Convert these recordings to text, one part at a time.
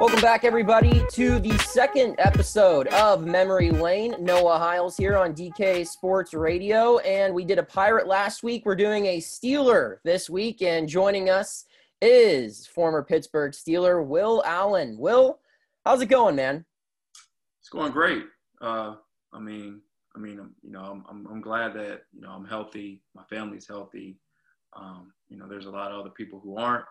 Welcome back, everybody, to the second episode of Memory Lane. Noah Hiles here on DK Sports Radio, and we did a Pirate last week. We're doing a Steeler this week, and joining us is former Pittsburgh Steeler Will Allen. Will, how's it going, man? It's going great. Uh, I mean, I mean, you know, I'm, I'm, I'm glad that you know I'm healthy. My family's healthy. Um, you know, there's a lot of other people who aren't.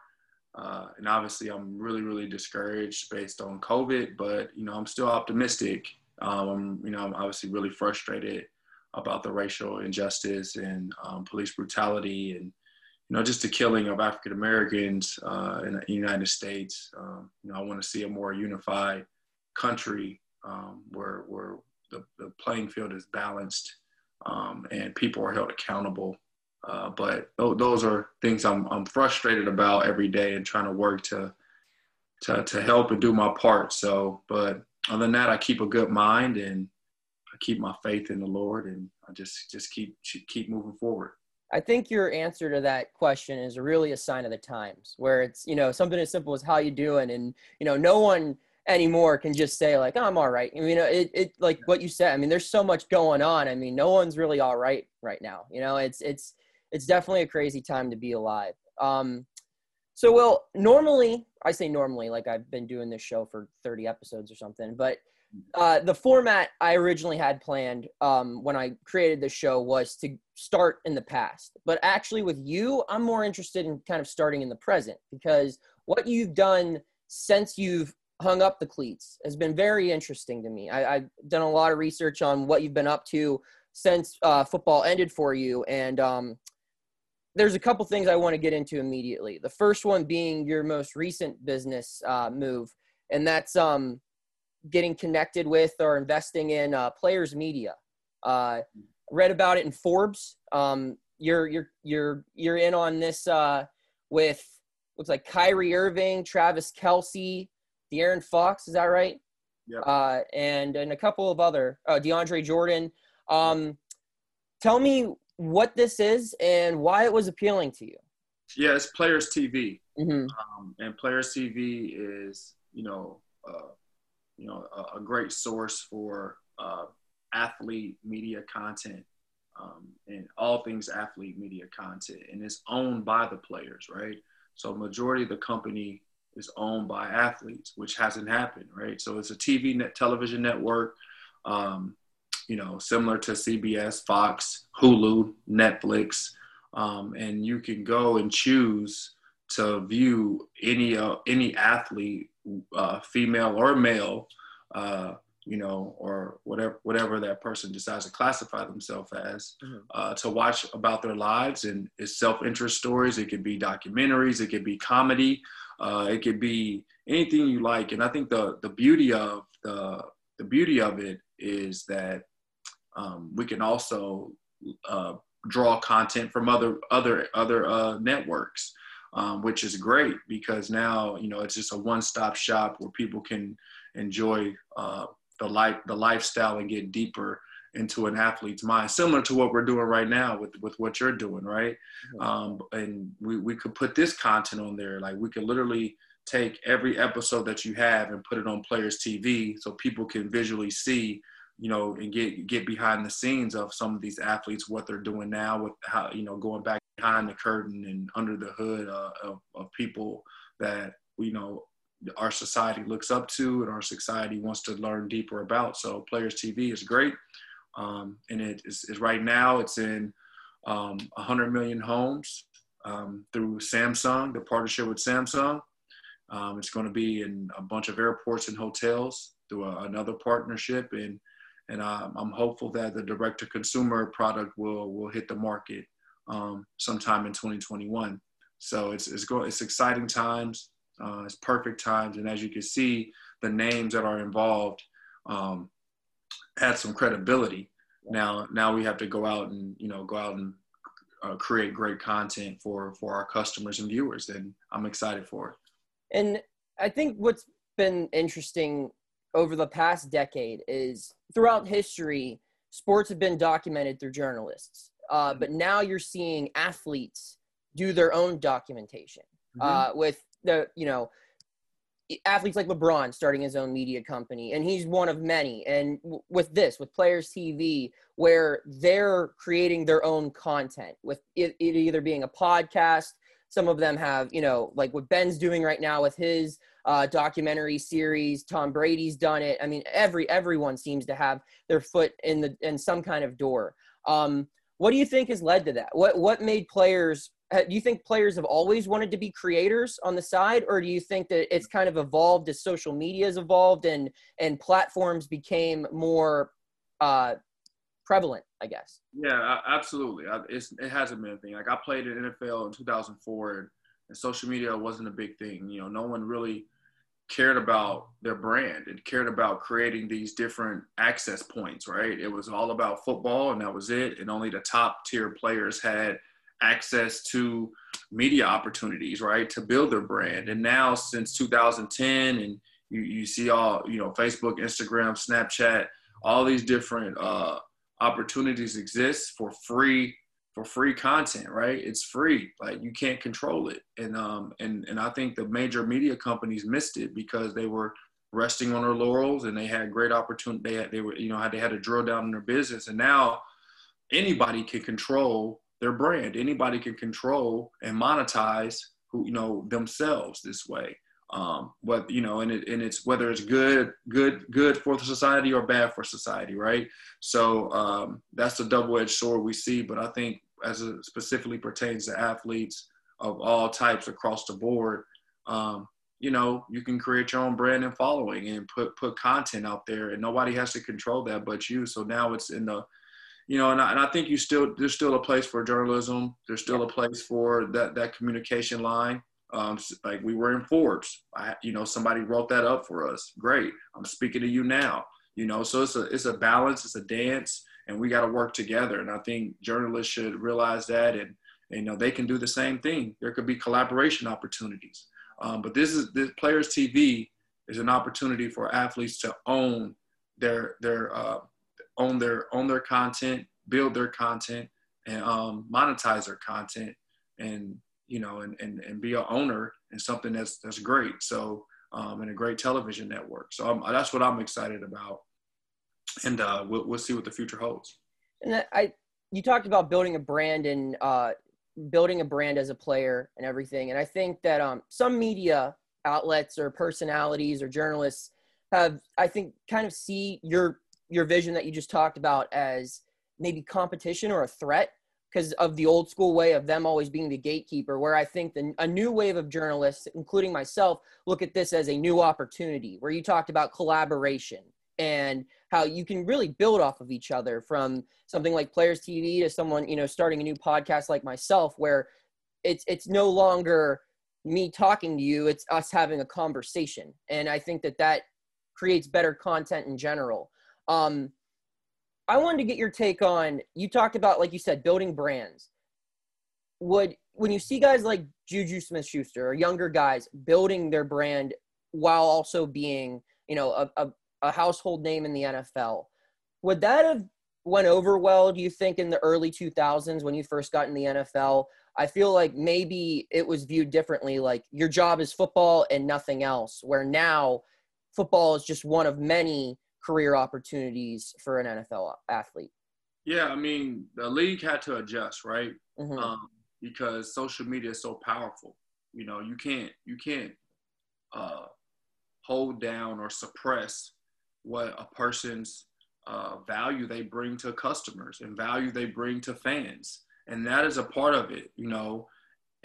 Uh, and obviously, I'm really, really discouraged based on COVID, but you know, I'm still optimistic. Um, you know, I'm obviously really frustrated about the racial injustice and um, police brutality, and you know, just the killing of African Americans uh, in the United States. Um, you know, I want to see a more unified country um, where where the, the, playing field is balanced um, and people are held accountable uh, but those are things I'm, I'm frustrated about every day and trying to work to, to, to help and do my part. So, but other than that, I keep a good mind and I keep my faith in the Lord and I just, just keep, keep moving forward. I think your answer to that question is really a sign of the times where it's, you know, something as simple as how you doing. And, you know, no one anymore can just say like, oh, I'm all right. I mean, it, it, like what you said, I mean, there's so much going on. I mean, no one's really all right right now. You know, it's, it's, it's definitely a crazy time to be alive. Um, so, well, normally, I say normally, like I've been doing this show for 30 episodes or something, but uh, the format I originally had planned um, when I created the show was to start in the past. But actually, with you, I'm more interested in kind of starting in the present because what you've done since you've hung up the cleats has been very interesting to me. I, have done a lot of research on what you've been up to since uh, football ended for you, and um, there's a couple things I want to get into immediately. The first one being your most recent business uh, move, and that's um, getting connected with or investing in uh, players media. Uh, read about it in Forbes. Um, you're you're you're you're in on this uh, with looks like Kyrie Irving, Travis Kelce, De'Aaron Fox. Is that right? Yeah. Uh, and and a couple of other uh, DeAndre Jordan. Um, tell me what this is and why it was appealing to you. Yeah, it's Players TV, mm-hmm. um, and Players TV is you know uh, you know a, a, great source for uh, athlete media content um, and all things athlete media content, and it's owned by the players, right? So majority of the company is owned by athletes, which hasn't happened, right? So it's a TV net television network. Um, you know, similar to CBS, Fox, Hulu, Netflix, um, and you can go and choose to view any uh, any athlete, uh, female or male, uh, you know, or whatever whatever that person decides to classify themselves as, mm-hmm. Uh, to watch about their lives and it's self interest stories. It could be documentaries. It could be comedy. Uh, it could be anything you like. And I think the the beauty of the the beauty of it is that um, we can also uh, draw content from other other other uh, networks, um, which is great because now you know it's just a one-stop shop where people can enjoy uh, the life the lifestyle and get deeper into an athlete's mind, similar to what we're doing right now with with what you're doing, right? Mm-hmm. Um, and we we could put this content on there, like we could literally take every episode that you have and put it on Players TV so people can visually see you know, and get get behind the scenes of some of these athletes, what they're doing now, with how you know going back behind the curtain and under the hood uh, of, of people that you know our society looks up to and our society wants to learn deeper about. So Players TV is great, um, and it is, is, right now it's in um, 100 million homes um, through Samsung, the partnership with Samsung. Um, it's going to be in a bunch of airports and hotels through a, another partnership and and I'm hopeful that the direct to consumer product will will hit the market um, sometime in 2021. So it's it's going it's exciting times, uh, it's perfect times, and as you can see, the names that are involved um, add some credibility. Now now we have to go out and you know go out and uh, create great content for for our customers and viewers, and I'm excited for it. And I think what's been interesting over the past decade is throughout history, sports have been documented through journalists. Uh, but now you're seeing athletes do their own documentation mm-hmm. uh, with the, you know, athletes like LeBron starting his own media company, and he's one of many. And w- with this, with Players TV, where they're creating their own content, with it, it either being a podcast, some of them have, you know, like what Ben's doing right now with his uh, documentary series. Tom Brady's done it. I mean, every everyone seems to have their foot in the in some kind of door. Um, what do you think has led to that? What what made players? Do you think players have always wanted to be creators on the side, or do you think that it's kind of evolved as social media has evolved and and platforms became more uh, prevalent, I guess. Yeah, absolutely. It's, it hasn't been a thing. Like I played in NFL in 2004, and, and, social media wasn't a big thing. You know, no one really cared about their brand and cared about creating these different access points. Right? It was all about football, and that was it. And only the top tier players had access to media opportunities, right, to build their brand. And now, since 2010, and you, you see all you know, Facebook, Instagram, Snapchat, all these different uh, opportunities exist for free for free content, right? It's free. Like you can't control it. And um and and I think the major media companies missed it because they were resting on their laurels and they had great opportunity. They had, they were you know had they had to drill down in their business and now anybody can control their brand. Anybody can control and monetize who you know themselves this way um, what you know, and it and it's whether it's good, good, good for the society or bad for society, right? So um, that's the double-edged sword we see. But I think as it specifically pertains to athletes of all types across the board, um, you know, you can create your own brand and following and put put content out there, and nobody has to control that but you. So now it's in the you know, and I, and I think you still there's still a place for journalism. There's still a place for that that communication line. Um, like we were in Forbes, I, you know, somebody wrote that up for us. Great. I'm speaking to you now. You know, so it's a it's a balance, it's a dance, and we got to work together. And I think journalists should realize that, and, and, you know, they can do the same thing. There could be collaboration opportunities. Um, but this is this Players TV is an opportunity for athletes to own their their uh, own their own their content, build their content, and um, monetize their content, and you know, and, and, and be an owner in something that's, that's great. So, um, and a great television network. So I'm, that's what I'm excited about. And uh, we'll, we'll see what the future holds. And I, you talked about building a brand and uh, building a brand as a player and everything. And I think that um, some media outlets or personalities or journalists have, I think, kind of see your your vision that you just talked about as maybe competition or a threat because of the old school way of them always being the gatekeeper where i think the, a new wave of journalists including myself look at this as a new opportunity where you talked about collaboration and how you can really build off of each other from something like players tv to someone you know starting a new podcast like myself where it's it's no longer me talking to you it's us having a conversation. And i think that that creates better content in general um, I wanted to get your take on you talked about like you said building brands. Would when you see guys like Juju Smith Schuster or younger guys building their brand while also being, you know, a, a, a household name in the NFL, would that have went over well, do you think, in the early 2000s when you first got in the NFL? I feel like maybe it was viewed differently, like your job is football and nothing else, where now football is just one of many career opportunities for an NFL athlete? Yeah, I mean, the league had to adjust, right? Mm-hmm. Um, because social media is so powerful. You know, you can't you can't uh, hold down or suppress what a person's uh, value they bring to customers and value they bring to fans, and that is a part of it. You know,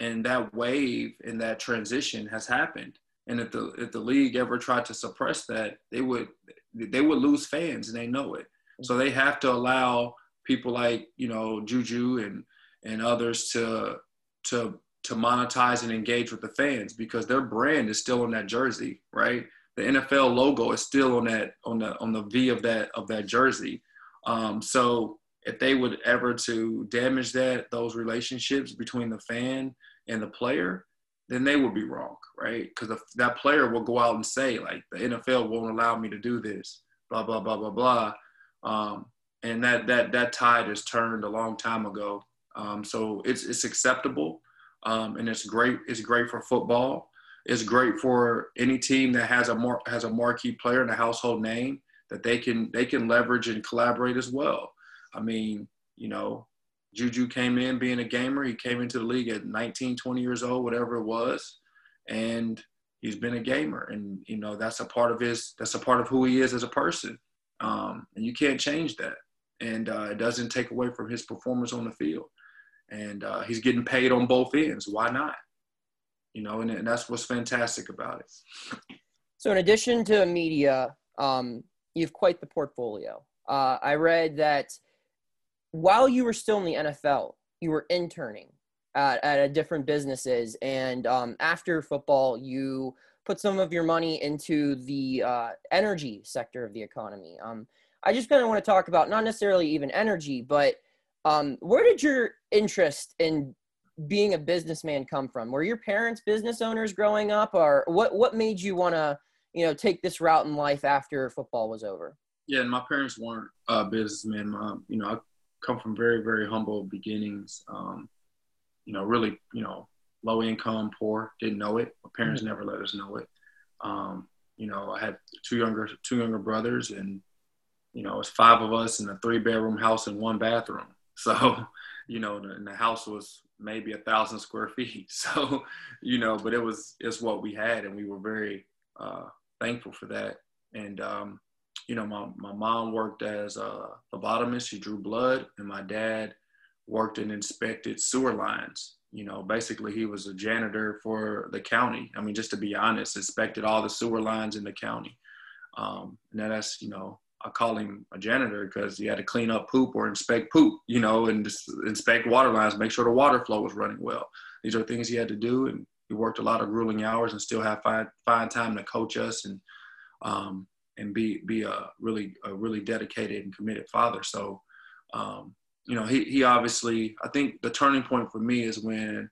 and that wave and that transition has happened. And if the if the league ever tried to suppress that, they would they would lose fans and they know it. So they have to allow people like you know Juju and and others to to to monetize and engage with the fans because their brand is still on that jersey, right? The NFL logo is still on that on the on the V of that of that jersey. Um, so if they would ever to damage that those relationships between the fan and the player, then they would be wrong, right? Because that player will go out and say like the NFL won't allow me to do this, blah blah blah blah blah, um, and that that that tide has turned a long time ago. Um, so it's it's acceptable um, and it's great. It's great for football. It's great for any team that has a more has a marquee player and a household name that they can they can leverage and collaborate as well. I mean, you know, Juju came in being a gamer. He came into the league at 19, 20 years old, whatever it was, and he's been a gamer. And you know, that's a part of his that's a part of who he is as a person. Um, and you can't change that. And uh, it doesn't take away from his performance on the field and uh, he's getting paid on both ends. Why not? You know, and, and, that's what's fantastic about it. So, in addition to media, um, you have quite the portfolio. Uh, I read that while you were still in the NFL, you were interning at, at different businesses, and um, after football, you put some of your money into the uh, energy sector of the economy. Um, I just kind of want to talk about not necessarily even energy, but um, where did your interest in being a businessman come from? Were your parents business owners growing up, or what? What made you want to, you know, take this route in life after football was over? Yeah, and my parents weren't uh, businessmen. My, you know, I come from very, very humble beginnings. Um, you know, really, you know, low income, poor. Didn't know it. My parents mm-hmm. never let us know it. Um, you know, I had two younger two younger brothers, and you know, it was five of us in a three bedroom house and one bathroom. So, you know, and the house was maybe a thousand square feet. So, you know, but it was it's what we had, and we were very uh, thankful for that. And um, you know, my my mom worked as a phlebotomist; she drew blood, and my dad worked and inspected sewer lines. You know, basically he was a janitor for the county. I mean, just to be honest, inspected all the sewer lines in the county. Um, and that's you know I call him a janitor because he had to clean up poop or inspect poop, you know, and just inspect water lines, make sure the water flow was running well. These are things he had to do, and he worked a lot of grueling hours and still have find find time to coach us and um, and be be a really a really dedicated and committed father. So, um, you know, he he obviously I think the turning point for me is when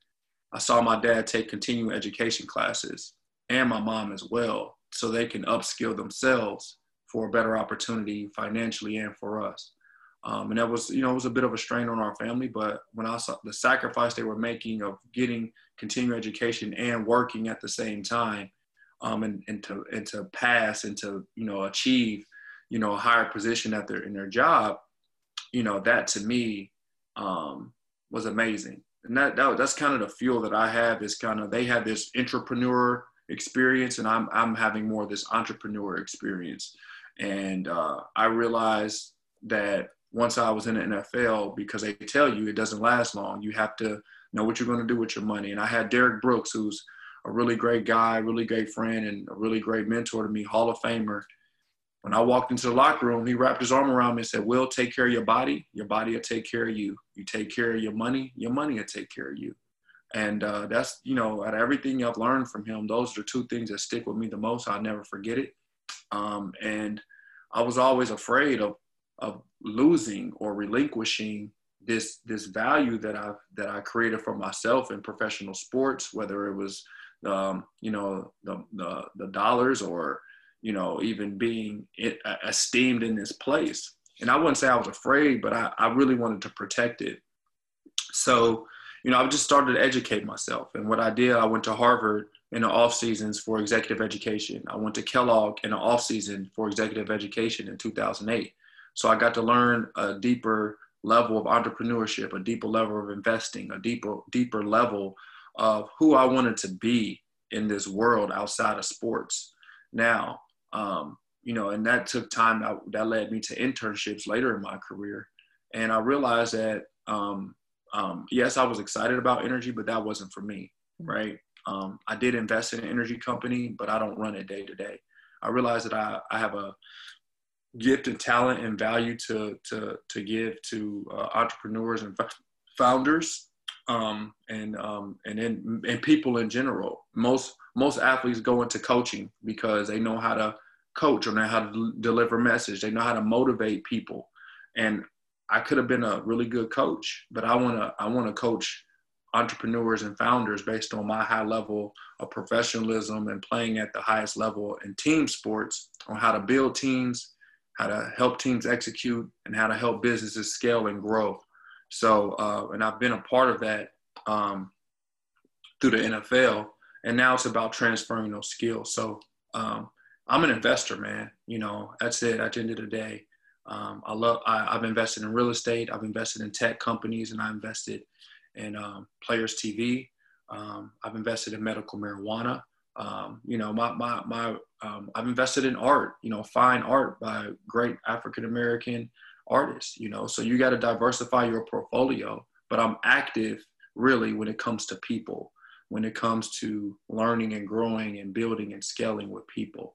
I saw my dad take continuing education classes and my mom as well, so they can upskill themselves for a better opportunity financially and for us. Um, and that was, you know, it was a bit of a strain on our family. But when I saw the sacrifice they were making of getting continuing education and working at the same time, um, and, and to and to pass and to you know achieve, you know, a higher position at their in their job, you know, that to me um, was amazing. And that, that that's kind of the fuel that I have is kind of they have this entrepreneur experience and I'm I'm having more of this entrepreneur experience. And uh, I realized that once I was in the NFL, because they tell you it doesn't last long, you have to know what you're going to do with your money. And I had Derrick Brooks, who's a really great guy, really great friend, and a really great mentor to me, Hall of Famer. When I walked into the locker room, he wrapped his arm around me and said, Will, take care of your body. Your body will take care of you. You take care of your money, your money will take care of you. And uh, that's, you know, out of everything I've learned from him, those are two things that stick with me the most. I'll never forget it. Um, and I was always afraid of of losing or relinquishing this this value that I that I created for myself in professional sports, whether it was um, you know the, the, the dollars or you know even being esteemed in this place. And I wouldn't say I was afraid, but I, I really wanted to protect it. So you know I just started to educate myself, and what I did, I went to Harvard in the off seasons for executive education. I went to Kellogg in the off season for executive education in 2008. So I got to learn a deeper level of entrepreneurship, a deeper level of investing, a deeper deeper level of who I wanted to be in this world outside of sports. Now, um, you know, and that took time. That, that led me to internships later in my career, and I realized that um, um, yes, I was excited about energy, but that wasn't for me, right? Um, I did invest in an energy company, but I don't run it day to day. I realized that I, I have a gift and talent and value to to to give to uh, entrepreneurs and founders um, and um, and in, and people in general. Most most athletes go into coaching because they know how to coach or know how to deliver message. They know how to motivate people. And I could have been a really good coach, but I want to I want to coach entrepreneurs and founders based on my high level of professionalism and playing at the highest level in team sports on how to build teams, how to help teams execute, and how to help businesses scale and grow. So, uh, and I've been a part of that um, through the NFL, and now it's about transferring those skills. So, um, I'm an investor, man. You know, that's it. At the end of the day, um, I love. I, have invested in real estate. I've invested in tech companies, and I invested in um, Players TV. Um, I've invested in medical marijuana. Um, you know, my my my. I've invested in art. You know, fine art by great African American artists. You know, so you got to diversify your portfolio. But I'm active really when it comes to people, when it comes to learning and growing and building and scaling with people.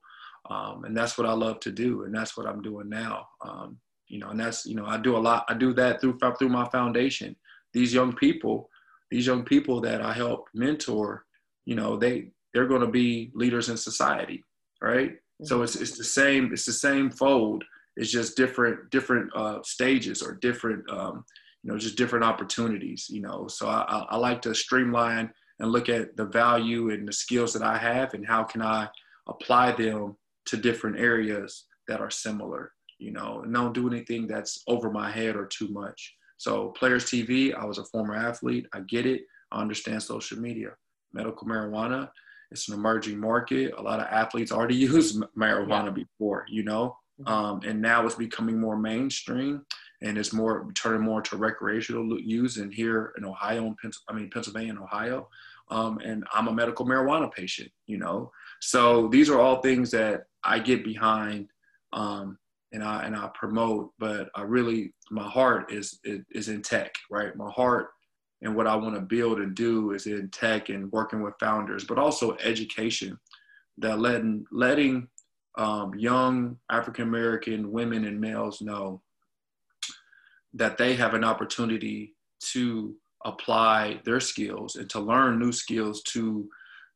Um, and that's what I love to do, and that's what I'm doing now. Um, you know, and that's you know I do a lot. I do that through through my foundation. These young people, these young people that I help mentor, you know, they they're going to be leaders in society, right? Mm-hmm. So it's it's the same it's the same fold. It's just different different uh, stages or different um, you know just different opportunities. You know, so I, I, like to streamline and look at the value and the skills that I have and how can I apply them to different areas that are similar, you know, and don't do anything that's over my head or too much. So, Players TV, I was a former athlete. I get it. I understand social media. Medical marijuana, it's an emerging market. A lot of athletes already use marijuana yeah. before, you know. Um, and now it's becoming more mainstream and it's more turning more to recreational use. And here in Ohio, and I mean Pennsylvania and Ohio, um, and I'm a medical marijuana patient, you know. So these are all things that I get behind um, and I and I promote, but I really my heart is is in tech, right? My heart and what I want to build and do is in tech and working with founders, but also education. That letting letting um, young African American women and males know that they have an opportunity to apply their skills and to learn new skills to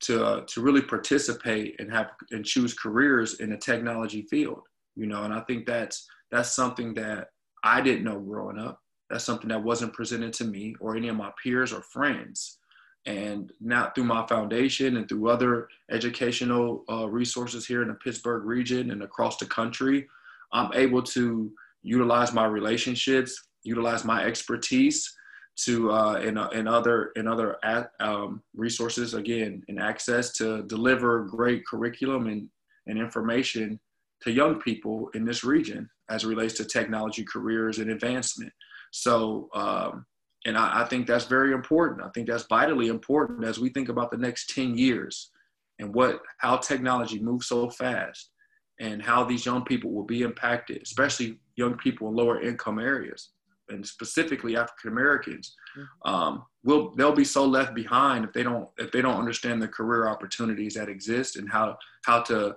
to uh, to really participate and have and choose careers in the technology field you know? And i think that's that's something that i didn't know growing up. That's something that wasn't presented to me or any of my peers or friends and now through my foundation and through other educational uh, resources here in the pittsburgh region and across the country i'm able to utilize my relationships utilize my expertise to uh, in, uh, other in other at, um, resources again and access to deliver great curriculum and, and information to young people in this region as relates to technology careers and advancement. So um, and I, I think that's very important i think that's vitally important as we think about the next 10 years and what how technology moves so fast and how these young people will be impacted especially young people in lower income areas and specifically African Americans, mm-hmm. um, will they'll be so left behind if they don't if they don't understand the career opportunities that exist and how how to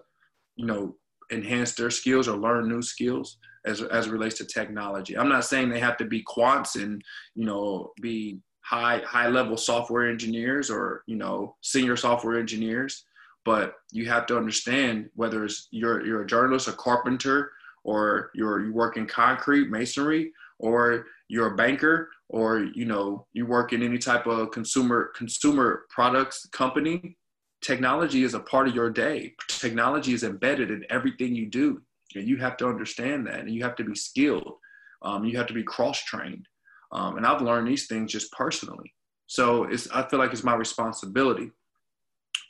you know enhance their skills or learn new skills as as it relates to technology. I'm not saying they have to be quants and you know be high high level software engineers or you know senior software engineers, but you have to understand whether it's you're you're a journalist, a carpenter, or you're you work in concrete masonry or you're a banker or you know you work in any type of consumer consumer products company technology is a part of your day technology is embedded in everything you do and you have to understand that and you have to be skilled um, you have to be cross-trained um, and i've learned these things just personally so it's i feel like it's my responsibility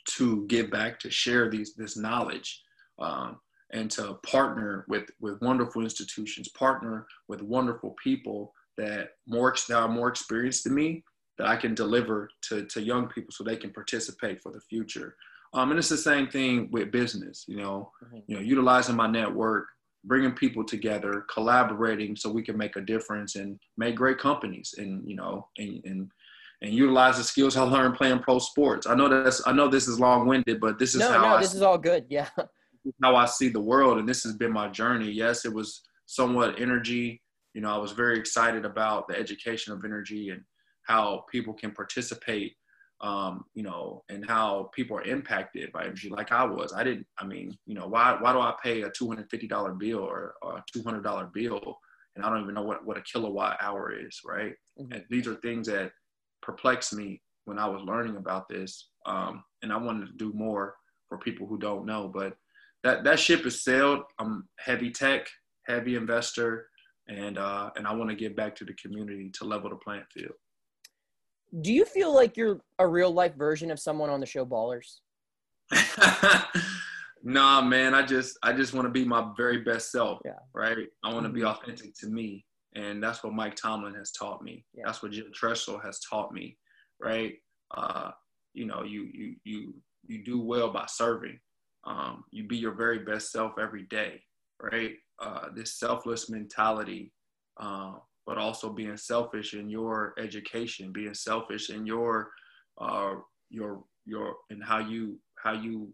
to give back to share these this knowledge um, and to partner with with wonderful institutions, partner with wonderful people that more that are more experienced than me that I can deliver to to young people so they can participate for the future. Um, and it's the same thing with business. You know, mm-hmm. you know, utilizing my network, bringing people together, collaborating so we can make a difference and make great companies. And you know, and and and utilize the skills I learned playing pro sports. I know that's I know this is long winded, but this is no, how no, I this is all good. Yeah. how I see the world, and this has been my journey. Yes, it was somewhat energy. You know, I was very excited about the education of energy and how people can participate. Um, you know, and how people are impacted by energy, like I was. I didn't. I mean, you know, why why do I pay a two hundred fifty dollar bill or, or a two hundred dollar bill, and I don't even know what what a kilowatt hour is, right? Mm-hmm. And these are things that perplex me when I was learning about this, um, and I wanted to do more for people who don't know. But that that ship is sailed. I'm heavy tech, heavy investor, and uh, and I want to give back to the community to level the playing field. Do you feel like you're a real life version of someone on the show Ballers? nah, man. I just I just want to be my very best self. Yeah. Right. I want to mm-hmm. be authentic to me, and that's what Mike Tomlin has taught me. Yeah. That's what Jim Tressel has taught me. Right. Uh, you know, you you you you do well by serving. Um, you be your very best self every day, right? Uh, this selfless mentality, uh, but also being selfish in your education, being selfish in your uh, your your and how you how you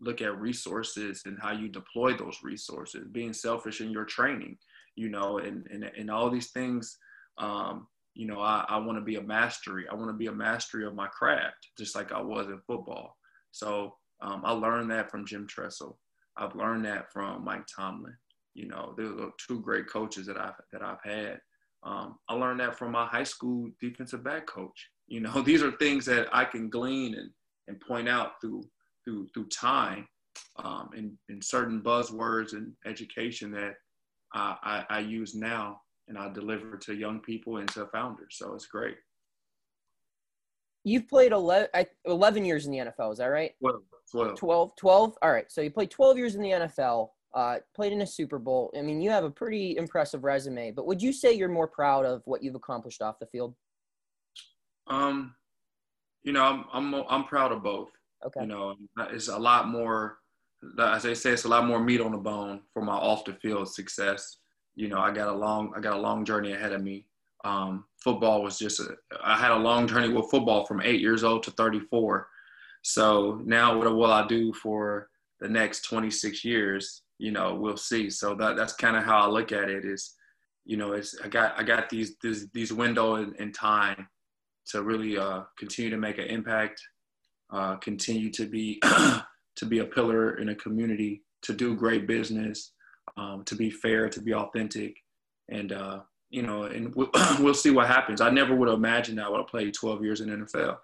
look at resources and how you deploy those resources, being selfish in your training, you know, and and, and all these things. Um, you know, I, I want to be a mastery. I want to be a mastery of my craft, just like I was in football. So um, I learned that from Jim Tressel. I've learned that from Mike Tomlin. You know, those are two great coaches that I've that I've had. Um, I learned that from my high school defensive back coach. You know, these are things that I can glean and, and point out through through through time um, and, and certain buzzwords and education that I, I, I use now and I deliver to young people and to founders. So it's great. You've played 11, 11 years in the NFL, is that right? 12, 12. 12. 12? All right. So you played 12 years in the NFL, uh, played in a Super Bowl. I mean, you have a pretty impressive resume, but would you say you're more proud of what you've accomplished off the field? Um, you know, I'm, I'm, I'm proud of both. Okay. You know, it's a lot more, as they say, it's a lot more meat on the bone for my off the field success. You know, I got a long, I got a long journey ahead of me um, football was just a, I had a long journey with football from eight years old to 34. So now what will I do for the next 26 years? You know, we'll see. So that that's kind of how I look at it. Is you know, it's I got I got these these, these window in, in time to really uh, continue to make an impact, uh, continue to be to be a pillar in a community, to do great business, um, to be fair, to be authentic, and uh, you know, and we'll, we'll see what happens. I never would have imagined I would have played 12 years in NFL.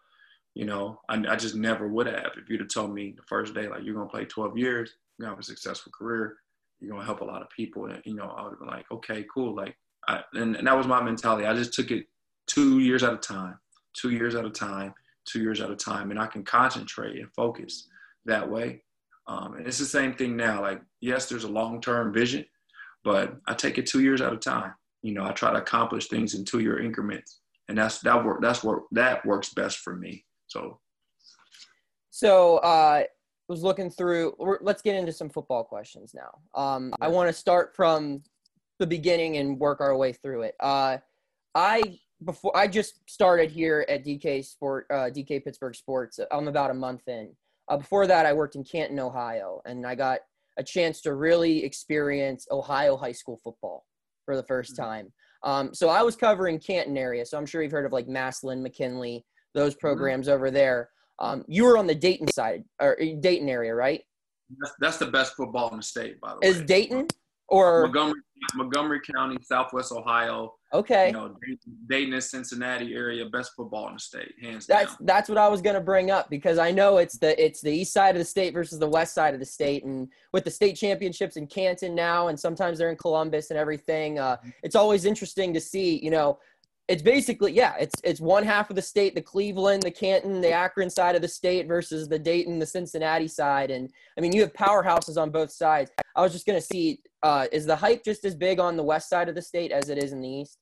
You know, I, I just never would have. If you'd have told me the first day, like, you're going to play 12 years, to have a successful career, you're to help a lot of people. And, you know, I would have been like, okay, cool. Like, I, and, and that was my mentality. I just took it two years at a time, two years at a time, two years at a time. And I can concentrate and focus that way. Um, and it's the same thing now. Like, yes, there's a long term vision, but I take it two years at a time you know, I try to accomplish things in two year increments, and that's that work. That's what that works best for me. So, so uh, was looking through. Let's get into some football questions now. Um, I want to start from the beginning and work our way through it. Uh, I before I just started here at DK Sport, uh, DK Pittsburgh Sports. I'm about a month in. Uh, before that, I worked in Canton, Ohio, and I got a chance to really experience Ohio high school football for the first mm-hmm. time. Um, so I was covering Canton area, so I'm sure you've heard of like Massillon, McKinley, those mm-hmm. programs mm-hmm. over there. Um, you were on the Dayton side or Dayton area, right? That's, that's the best football in the state, by the way. Is Dayton or Montgomery, Montgomery County, Southwest Ohio? Okay. You know, Dayton and Cincinnati area, best football in the state, hands that's, down. That's what I was gonna bring up because I know it's the it's the east side of the state versus the west side of the state, and with the state championships in Canton now, and sometimes they're in Columbus and everything. Uh, it's always interesting to see, you know. It's basically yeah, it's it's one half of the state, the Cleveland, the Canton, the Akron side of the state versus the Dayton, the Cincinnati side, and I mean you have powerhouses on both sides. I was just gonna see, uh, is the hype just as big on the west side of the state as it is in the east?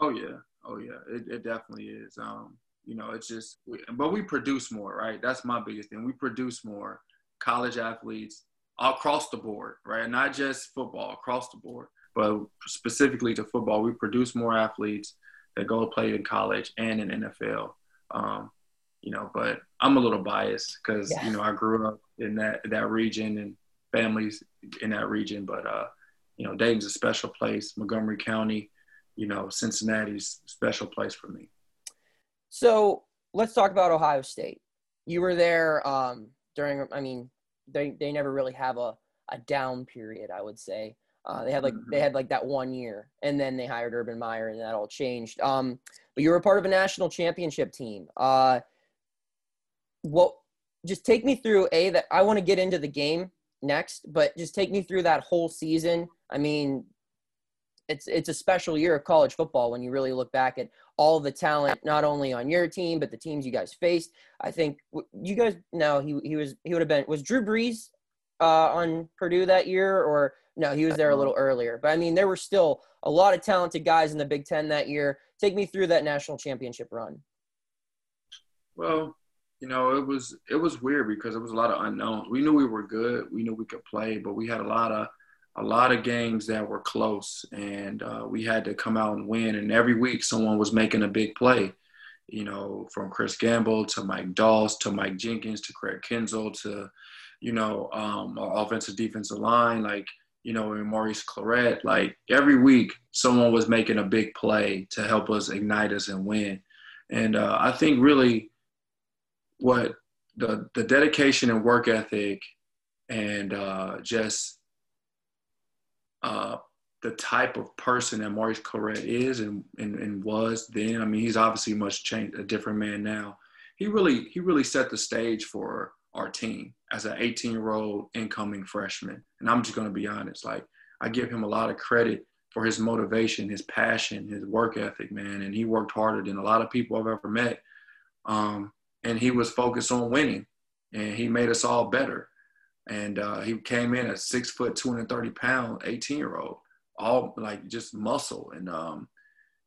Oh yeah, oh yeah, it, it definitely is. Um, you know, it's just, but we produce more, right? That's my biggest thing. We produce more college athletes across the board, right? Not just football, across the board, but specifically to football, we produce more athletes that go play in college and in NFL. Um, you know, but I'm a little biased because yeah. you know I grew up in that that region and families in that region, but uh, you know, Dayton's a special place. Montgomery County, you know, Cincinnati's special place for me. So let's talk about Ohio State. You were there um, during. I mean, they they never really have a a down period. I would say. Uh, they had like they mm-hmm. had like that one year, and then they hired Urban Meyer, and that all changed. Um, but you were a part of a national championship team. Uh, what? Just take me through a that I want to get into the game next, but just take me through that whole season. I mean, it's it's a special year of college football when you really look back at all the talent, not only on your team but the teams you guys faced. I think you guys no, he he was he would have been was Drew Brees uh, on Purdue that year or no, he was there a little earlier. But I mean, there were still a lot of talented guys in the Big Ten that year. Take me through that national championship run. Well, you know, it was it was weird because it was a lot of unknowns. We knew we were good, we knew we could play, but we had a lot of a lot of games that were close, and uh, we had to come out and win. And every week, someone was making a big play. You know, from Chris Gamble to Mike Doss to Mike Jenkins to Craig Krenzel to, you know, um, offensive defensive line. Like you know, and Maurice Clarett, like every week someone was making a big play to help us ignite us and win. And uh, I think really what the the dedication and work ethic and uh, just uh, the type of person that Maurice Clarett is and, and, and was then. I mean, he's obviously much changed, a different man now. He really he really set the stage for our team as an 18 year old incoming freshman. And I'm just going to be honest, like I give him a lot of credit for his motivation, his passion, his work ethic, man. And he worked harder than a lot of people I've ever met. Um, and he was focused on winning, and he made us all better. And uh, he came in at six foot, 230 pound, 18 year old, all like just muscle. And, um,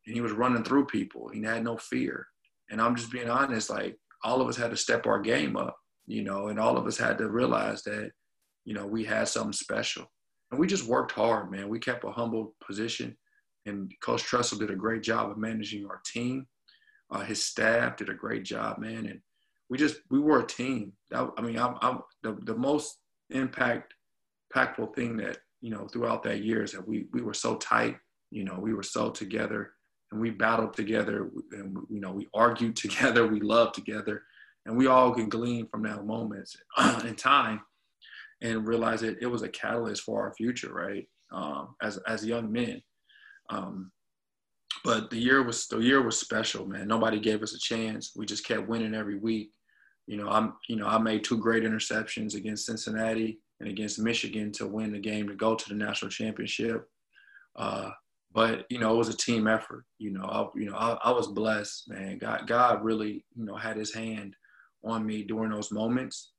and he was running through people. He had no fear. And I'm just being honest, like all of us had to step our game up you know, and all of us had to realize that, you know, we had something special. And we just worked hard, man. We kept a humble position. And Coach Tressel did a great job of managing our team. Uh, his staff did a great job, man. And we just, we were a team. That, I mean, I'm, I'm the, the most impact, impactful thing that, you know, throughout that year is that we, we were so tight, you know, we were so together and we battled together and, you know, we argued together, we loved together and we all can glean from that moment in time and realize that it was a catalyst for our future, right? Um, as as young men. Um, but the year was the year was special, man. Nobody gave us a chance. We just kept winning every week. You know, I'm you know I made two great interceptions against Cincinnati and against Michigan to win the game to go to the national championship. Uh, but you know, it was a team effort. You know, I, you know, I, I was blessed, man. God, God really, you know, had His hand on me during those moments.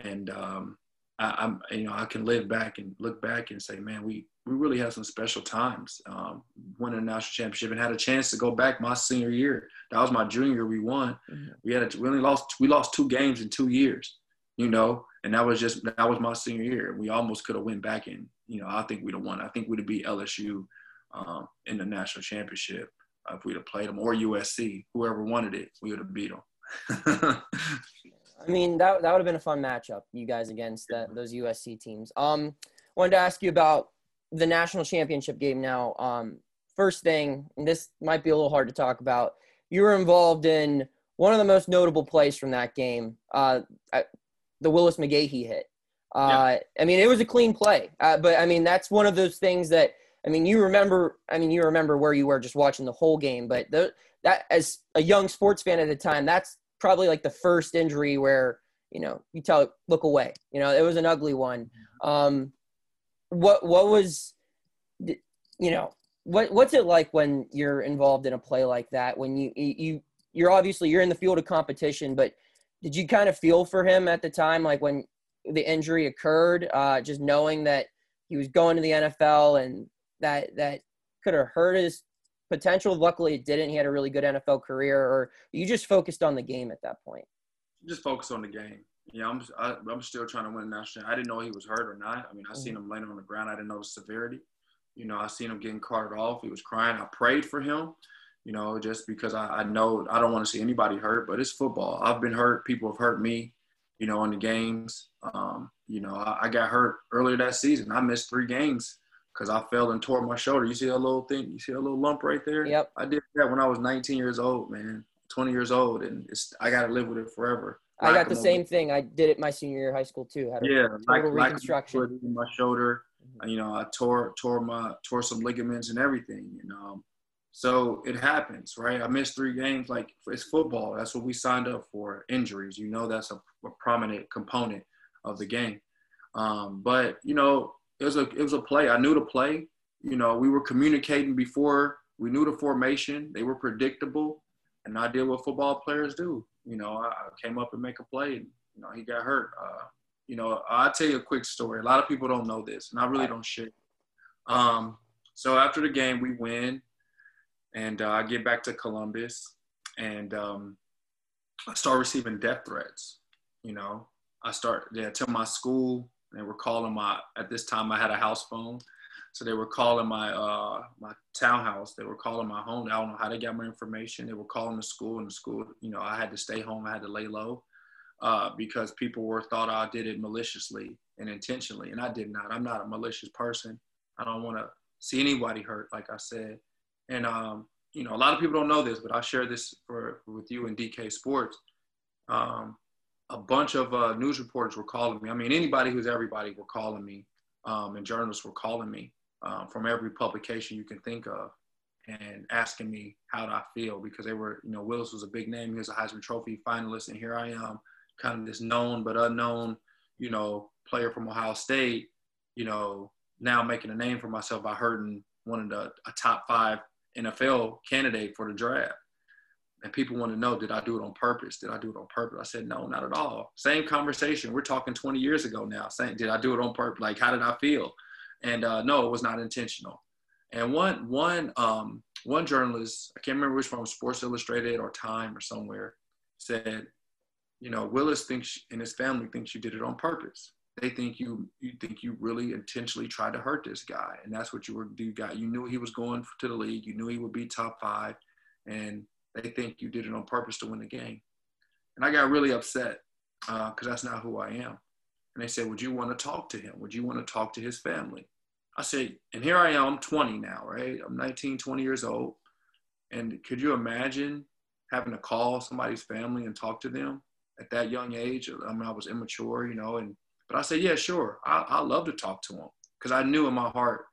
And um, I, am you know, I can live back and look back and say, man, we we really had some special times. Um, winning a national championship and had a chance to go back my senior year. That was my junior. We won. Mm-hmm. We had a, we only lost we lost two games in two years. You know, and that was just that was my senior year. We almost could have went back and you know I think we'd have won. I think we'd have beat LSU um, in the national championship if we'd have played them or USC, whoever wanted it, we would have beat them. I mean, that that would have been a fun matchup, you guys against that, those USC teams. Um, wanted to ask you about the national championship game now. Um, first thing, this might be a little hard to talk about. You were involved in one of the most notable plays from that game, uh, the Willis McGahee hit. Uh, yeah. I mean, it was a clean play, uh, but I mean, that's one of those things that I mean, you remember. I mean, you remember where you were just watching the whole game, but the, that as a young sports fan at the time, that's probably like the first injury where you know you tell look away. You know, it was an ugly one. Um, what what was you know what what's it like when you're involved in a play like that? When you you you're obviously you're in the field of competition, but did you kind of feel for him at the time, like when the injury occurred, uh, just knowing that he was going to the NFL and that that could have hurt his potential. Luckily, it didn't. He had a really good NFL career. Or you just focused on the game at that point. Just focus on the game. Yeah, I'm. I, am i am still trying to win national. I didn't know he was hurt or not. I mean, I mm-hmm. seen him laying on the ground. I didn't know the severity. You know, I seen him getting carted off. He was crying. I prayed for him. You know, just because I, I know I don't want to see anybody hurt, but it's football. I've been hurt. People have hurt me. You know, in the games. Um, you know, I, I got hurt earlier that season. I missed three games because I fell and tore my shoulder. You see a little thing? You see a little lump right there? Yep. I did that when I was 19 years old, man. 20 years old, and it's I got to live with it forever. I got the same thing. I did it my senior year of high school too. Had a yeah, total like, reconstruction. Like my shoulder, mm-hmm. you know, I tore tore my tore some ligaments and everything. You know, so it happens, right? I missed three games. Like it's football. That's what we signed up for. Injuries. You know, that's a, a prominent component of the game. Um, but you know, it was a it was a play. I knew the play. You know, we were communicating before. We knew the formation. They were predictable, and I did what football players do. You know, I, came up and make a play, and you know, he got hurt. Uh, you know, I'll tell you a quick story. A lot of people don't know this, and I really don't share. Um, so after the game, we win, and uh, I get back to Columbus, and um, I start receiving death threats. You know, I start yeah, to my school they were calling my at this time I had a house phone, so they were calling my uh my townhouse. They were calling my home. I don't know how they got my information. They were calling the school, and the school, you know, I had to stay home. I had to lay low uh, because people were thought I did it maliciously and intentionally, and I did not. I'm not a malicious person. I don't want to see anybody hurt, like I said. And um, you know, a lot of people don't know this, but I share this for with you in DK Sports. Um, a bunch of uh, news reporters were calling me. I mean, anybody who's everybody were calling me, um, and journalists were calling me um, from every publication you can think of, and asking me how do I feel because they were, you know, Willis was a big name. He was a Heisman Trophy finalist, and here I am, kind of this known but unknown, you know, player from Ohio State. You know, now making a name for myself by hurting one of the a top five NFL candidate for the draft and people want to know did i do it on purpose? Did i do it on purpose? I said no not at all. Same conversation we're talking 20 years ago now saying did i do it on purpose like how did i feel? And uh, no it was not intentional. And one one um, one journalist i can't remember which one sports illustrated or time or somewhere said you know willis thinks and his family thinks you did it on purpose. They think you you think you really intentionally tried to hurt this guy and that's what you were you got you knew he was going to the league you knew he would be top five and they think you did it on purpose to win the game. And I got really upset because uh, that's not who I am. And they said, Would you want to talk to him? Would you want to talk to his family? I said, And here I am, I'm 20 now, right? I'm 19, 20 years old. And could you imagine having to call somebody's family and talk to them at that young age? I mean, I was immature, you know, and but I said, yeah, sure. I, I love to talk to them because I knew in my heart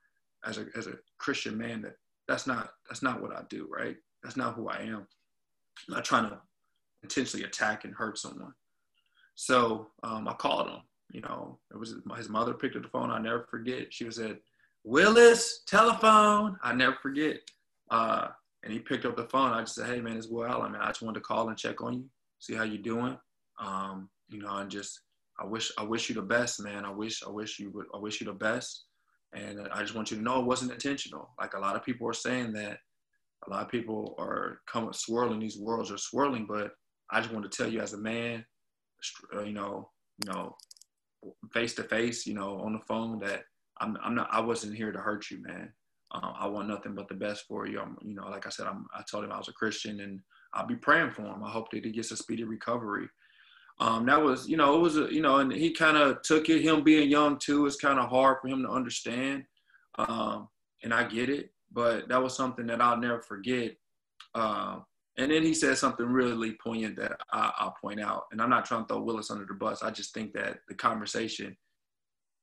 as a, as a Christian man that that's not, that's not what I do, right? That's not who I am. I'm not trying to intentionally attack and hurt someone. So um, I called him. You know, it was his mother picked up the phone. I never forget. She was at Willis telephone. I never forget. Uh, and he picked up the phone. I just said, "Hey man, it's Will Allen. Man, I just wanted to call and check on you, see how you're doing. Um, you know, and just I wish I wish you the best, man. I wish I wish you would I wish you the best. And I just want you to know it wasn't intentional. Like a lot of people are saying that a lot of people are coming swirling these worlds are swirling but i just want to tell you as a man uh, you know you know face to face you know on the phone that i'm, I'm not i wasn't here to hurt you man. Um, i want nothing but the best for you. I'm you know like i said I'm, i told him i was a christian and i'll be praying for him. I hope that he gets a speedy recovery. Um, that was, you know, it was, a, you know, and he kind of took it. Him being young too, it's kind of hard for him to understand, um, and I get it but that was something that I'll never forget. Uh, and then he said something really poignant that I, will point out. And I'm not trying to throw Willis under the bus. I just think that the conversation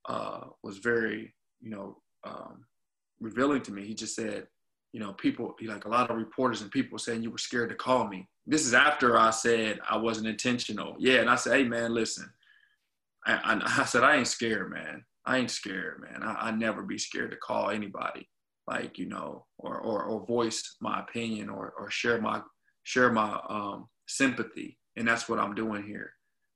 uh, was very, you know, um, revealing to me. He just said, you know, people, like a lot of reporters and people saying you were scared to call me. This is after I said I wasn't intentional. Yeah. And I said, hey, man, listen. I, I, I said, I ain't scared, man. I ain't scared, man. I, I never be scared to call anybody like you know or or, or voice my opinion or or share my share my um, sympathy. And that's what i'm doing here.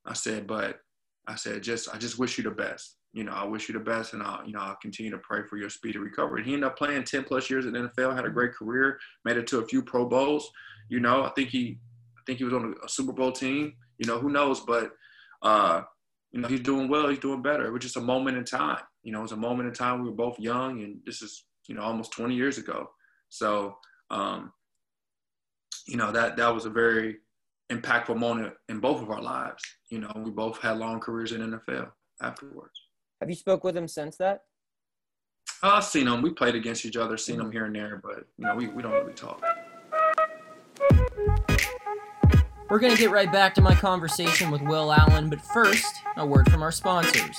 I said but i said just i just wish you the best. You know i wish you the best and i'll you know i'll continue to pray for your speedy recovery. He ended up playing 10 plus years in nfl had a great career made it to a few pro bowls. You know i think he i think he was on a super bowl team. You know who knows? But uh you know he's doing well. He's doing better. It was just a moment in time. You know it was a moment in time. We were both young and this is you know, almost 20 years ago. So, um, you know, that, that was a very impactful moment in both of our lives. You know, we both had long careers in NFL. afterwards. Have you spoke with him since that? Uh, I've seen him. We played against each other, seen him here and there, but you know, we, we don't really talk. We're going to get right back to my conversation with Will Allen, but first, a word from our sponsors.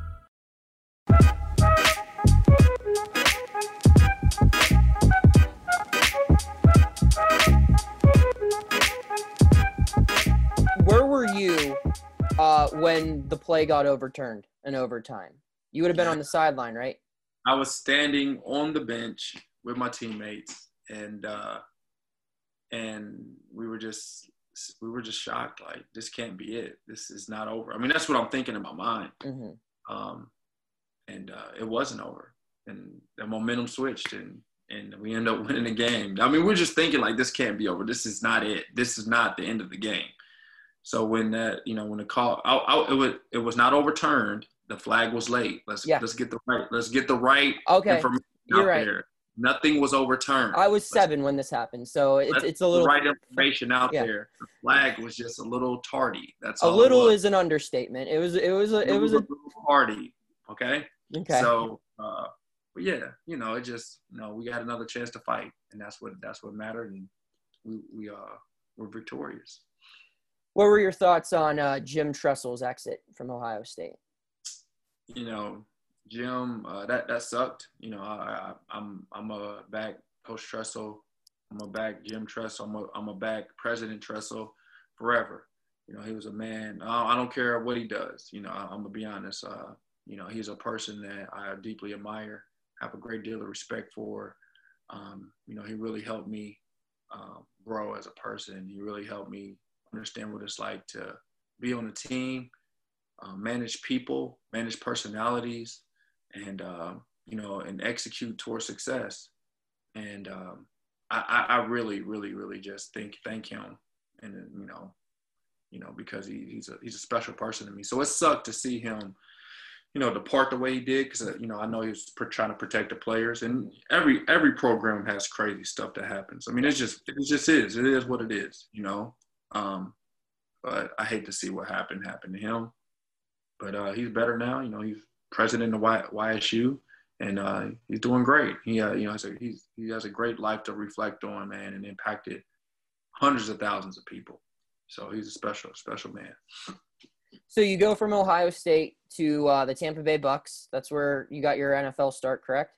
Uh, when the play got overturned in overtime? You would have been on the sideline, right? I was standing on the bench with my teammates, and uh, and we were just we were just shocked. Like this can't be it. This is not over. I mean, that's what I'm thinking in my mind. Mm-hmm. Um, and uh, it wasn't over, and the momentum switched, and and we end up winning the game. I mean, we're just thinking like this can't be over. This is not it. This is not the end of the game. So when that, you know, when the call, I, I, it was it was not overturned. The flag was late. Let's Yeah. let's get the right. Let's get the right Okay, information you're out right. there. Nothing was overturned. I was Let's- seven when this happened, so it's it's a little the right information out Yeah. there. The flag was just a little tardy. That's a little is an understatement. It was it was a, it was a little tardy. Okay. okay. So, uh, but yeah, you know, it just, you know, we got another chance to fight, and that's what that's what mattered, and we we uh were victorious. What were your thoughts on uh, Jim Tressel's exit from Ohio State? You know, Jim, uh, that that sucked. You know, I, I I'm I'm a back Coach Tressel, I'm a back Jim Tressel, I'm a I'm a back President Tressel forever. You know, he was a man. I don't care what he does. You know, I, I'm gonna be honest. Uh, you know, he's a person that I deeply admire, have a great deal of respect for. Um, you know, he really helped me um, grow as a person. He really helped me understand what it's like to be on a team, uh, manage people, manage personalities, and um, you know, and execute towards success. And um, I, I really, really, really just thank thank him, and you know, you know, because he, he's a he's a special person to me. So it sucked to see him, you know, depart the way he did because you know I know he was trying to protect the players, and every every program has crazy stuff that happens. I mean, it's just it just is. It is what it is, you know. Um, but I hate to see what happened happen to him. But uh, he's better now. You know, he's president of y- YSU, and uh, he's doing great. He, uh, you know, has a, he's, he has a great life to reflect on, man, and impacted hundreds of thousands of people. So he's a special, special man. So you go from Ohio State to uh, the Tampa Bay Bucks. That's where you got your NFL start, correct?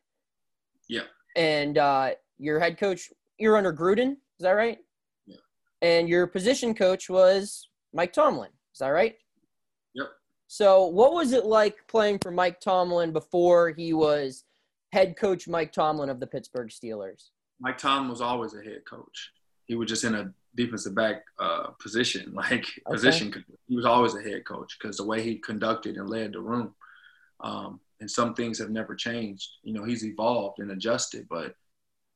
Yeah. And uh, your head coach, you're under Gruden, is that right? And your position coach was Mike Tomlin, is that right? Yep. So what was it like playing for Mike Tomlin before he was head coach Mike Tomlin of the Pittsburgh Steelers? Mike Tomlin was always a head coach. He was just in a defensive back uh, position, like position. He was always a head coach because the way he conducted and led the room. Um, and some things have never changed. You know, he's evolved and adjusted, but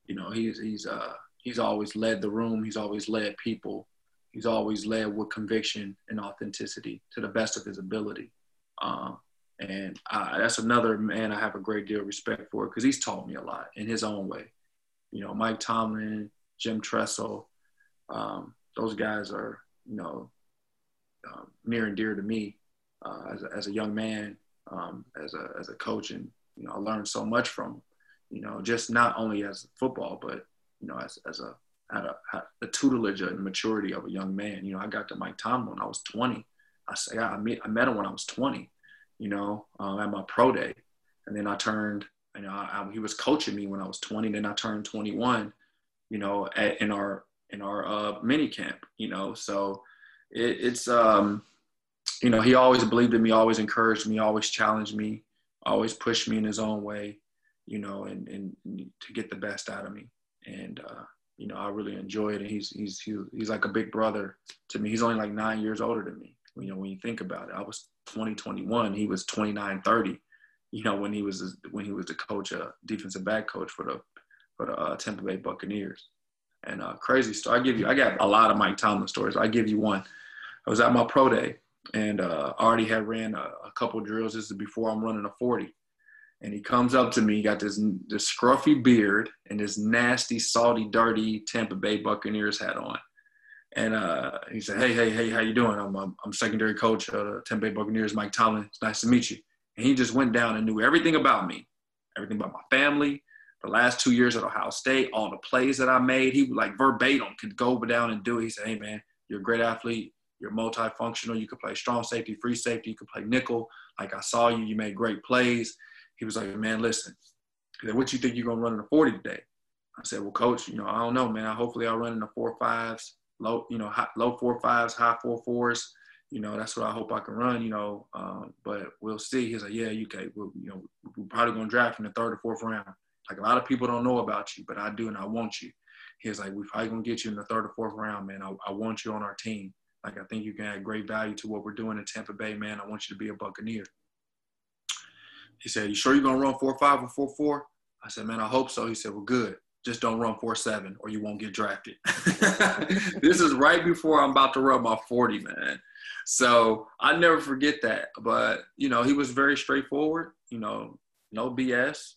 you know, he's he's uh, he's always led the room. He's always led people. He's always led with conviction and authenticity to the best of his ability. Um, and I, that's another man I have a great deal of respect for because he's taught me a lot in his own way. You know, Mike Tomlin, Jim Tressel, um, those guys are, you know, uh, near and dear to me uh, as, a, as a young man, um, as a as a coach, and you know, I learned so much from, you know, just not only as football, but you know, as as a had a, the tutelage and maturity of a young man. You know, I got to Mike Tomlin when I was 20. I say I met I met him when I was 20. You know, um, at my pro day, and then I turned. You know, I, I, he was coaching me when I was 20. Then I turned 21. You know, at, in our in our uh, mini camp. You know, so it, it's um, you know, he always believed in me, always encouraged me, always challenged me, always pushed me in his own way. You know, and and to get the best out of me. And uh, you know, I really enjoy it. And he's he's he's like a big brother to me. He's only like nine years older than me. You know, when you think about it, I was 2021. he was 29, 30. You know, when he was when he was the coach, uh, defensive back coach for the for the uh, Tampa Bay Buccaneers. And uh, crazy story. I give you, I got a lot of Mike Tomlin stories. I give you one. I was at my pro day, and uh, I already had ran a, a couple drills. This is before I'm running a 40 and he comes up to me, He got this this scruffy beard and this nasty, salty, dirty Tampa Bay Buccaneers hat on. And uh, he said, "Hey, hey, hey, how you doing? I'm I'm, I'm secondary coach of the Tampa Bay Buccaneers, Mike Tomlin. It's nice to meet you." And he just went down and knew everything about me, everything about my family, the last two years at Ohio State, all the plays that I made. He like verbatim could go down and do it. He said, "Hey, man, you're a great athlete. You're multifunctional. You could play strong safety, free safety. You could play nickel. Like I saw you. You made great plays." He was like, man, listen, what you think you're gonna run in a 40 today? I said, well, coach, you know, I don't know, man. Hopefully I'll run in the four fives, low, you know, high, low four fives, high four fours. You know, that's what I hope I can run, you know, um, but we'll see. He's like, yeah, you can. We'll, you know, we're probably going to draft in the third or fourth round. Like a lot of people don't know about you, but I do and I want you. He's like, we're probably going to get you in the third or fourth round, man. I, I want you on our team. Like, I think you can add great value to what we're doing in Tampa Bay, man. I want you to be a Buccaneer. He said, You sure you're gonna run four five or four four? I said, Man, I hope so. He said, Well, good. Just don't run four seven or you won't get drafted. this is right before I'm about to run my 40, man. So I never forget that. But you know, he was very straightforward, you know, no BS,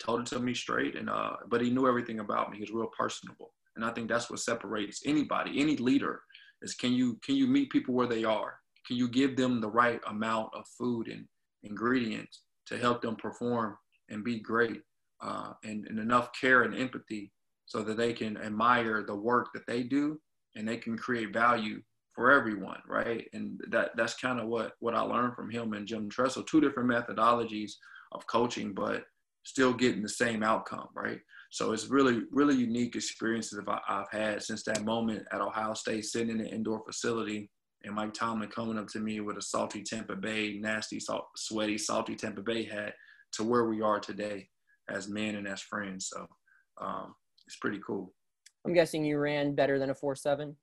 told it to me straight. And uh, but he knew everything about me. He was real personable. And I think that's what separates anybody, any leader, is can you can you meet people where they are? Can you give them the right amount of food and ingredients to help them perform and be great uh, and, and enough care and empathy so that they can admire the work that they do and they can create value for everyone right? And that that's kind of what what i learned from him and jim tressel two different methodologies of coaching but still getting the same outcome right? So it's really really unique experiences i've had since that moment at ohio state sitting in an indoor facility and Mike Tomlin coming up to me with a salty Tampa Bay, nasty, salt, sweaty, salty Tampa Bay hat to where we are today as men and as friends. So um, it's pretty cool. I'm guessing you ran better than a four seven.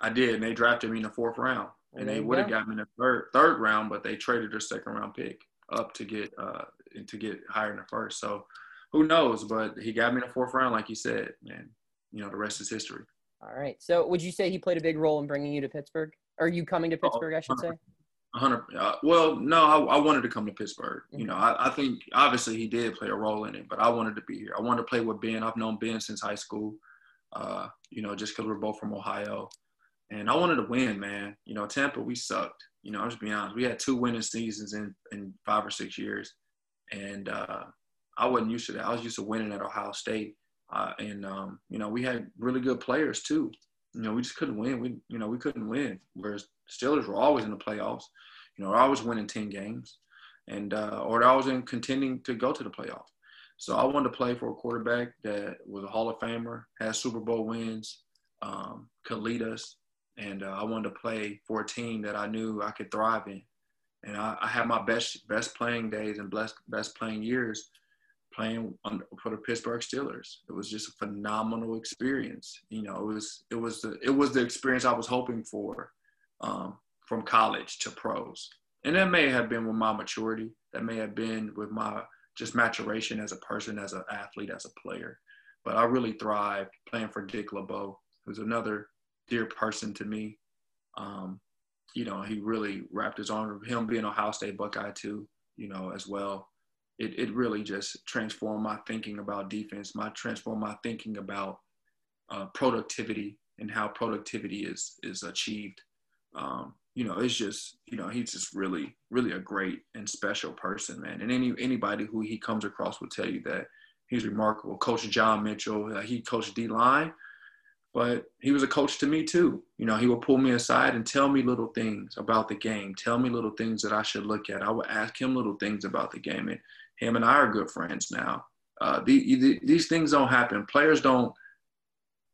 I did, and they drafted me in the fourth round, and they would have got me in the third third round, but they traded their second round pick up to get uh to get higher in the first. So who knows? But he got me in the fourth round, like you said, and you know the rest is history. All right. So would you say he played a big role in bringing you to Pittsburgh? Are you coming to Pittsburgh, I should say? 100. Uh, well, no, I, I, wanted to come to Pittsburgh. Mm-hmm. You know, I, I, think obviously he did play a role in it, but I wanted to be here. I wanted to play with Ben. I've known Ben since high school, uh, you know, just because we're both from Ohio. And I wanted to win, man. You know, Tampa, we sucked. You know, I'll just be honest. We had two winning seasons in, in five or six years. And uh, I wasn't used to that. I was used to winning at Ohio State. Uh, and um, you know, we had really good players too. You know, we just couldn't win. We you know we couldn't win. Whereas Steelers were always in the playoffs. You know, I was winning ten games, and uh, or I was in contending to go to the playoffs. So I wanted to play for a quarterback that was a Hall of Famer, had Super Bowl wins, um, could lead us, and uh, I wanted to play for a team that I knew I could thrive in. And I, I had my best best playing days and best best playing years playing for the Pittsburgh Steelers. It was just a phenomenal experience. You know, it was it was the it was the experience I was hoping for um, from college to pros. And that may have been with my maturity. That may have been with my just maturation as a person, as an athlete, as a player. But I really thrived playing for Dick LeBeau, who's another dear person to me. Um, you know, he really wrapped his arm. Him being Ohio State Buckeye too, you know, as well it, it really just transformed my thinking about defense, my transformed my thinking about uh, productivity and how productivity is is achieved. Um, you know, it's just you know he's just really really a great and special person, man. And any anybody who he comes across will tell you that he's remarkable. Coach John Mitchell, uh, he coached D line, but he was a coach to me too. You know, he would pull me aside and tell me little things about the game, tell me little things that I should look at. I would ask him little things about the game, and him and I are good friends now. Uh, the, the, these things don't happen. Players don't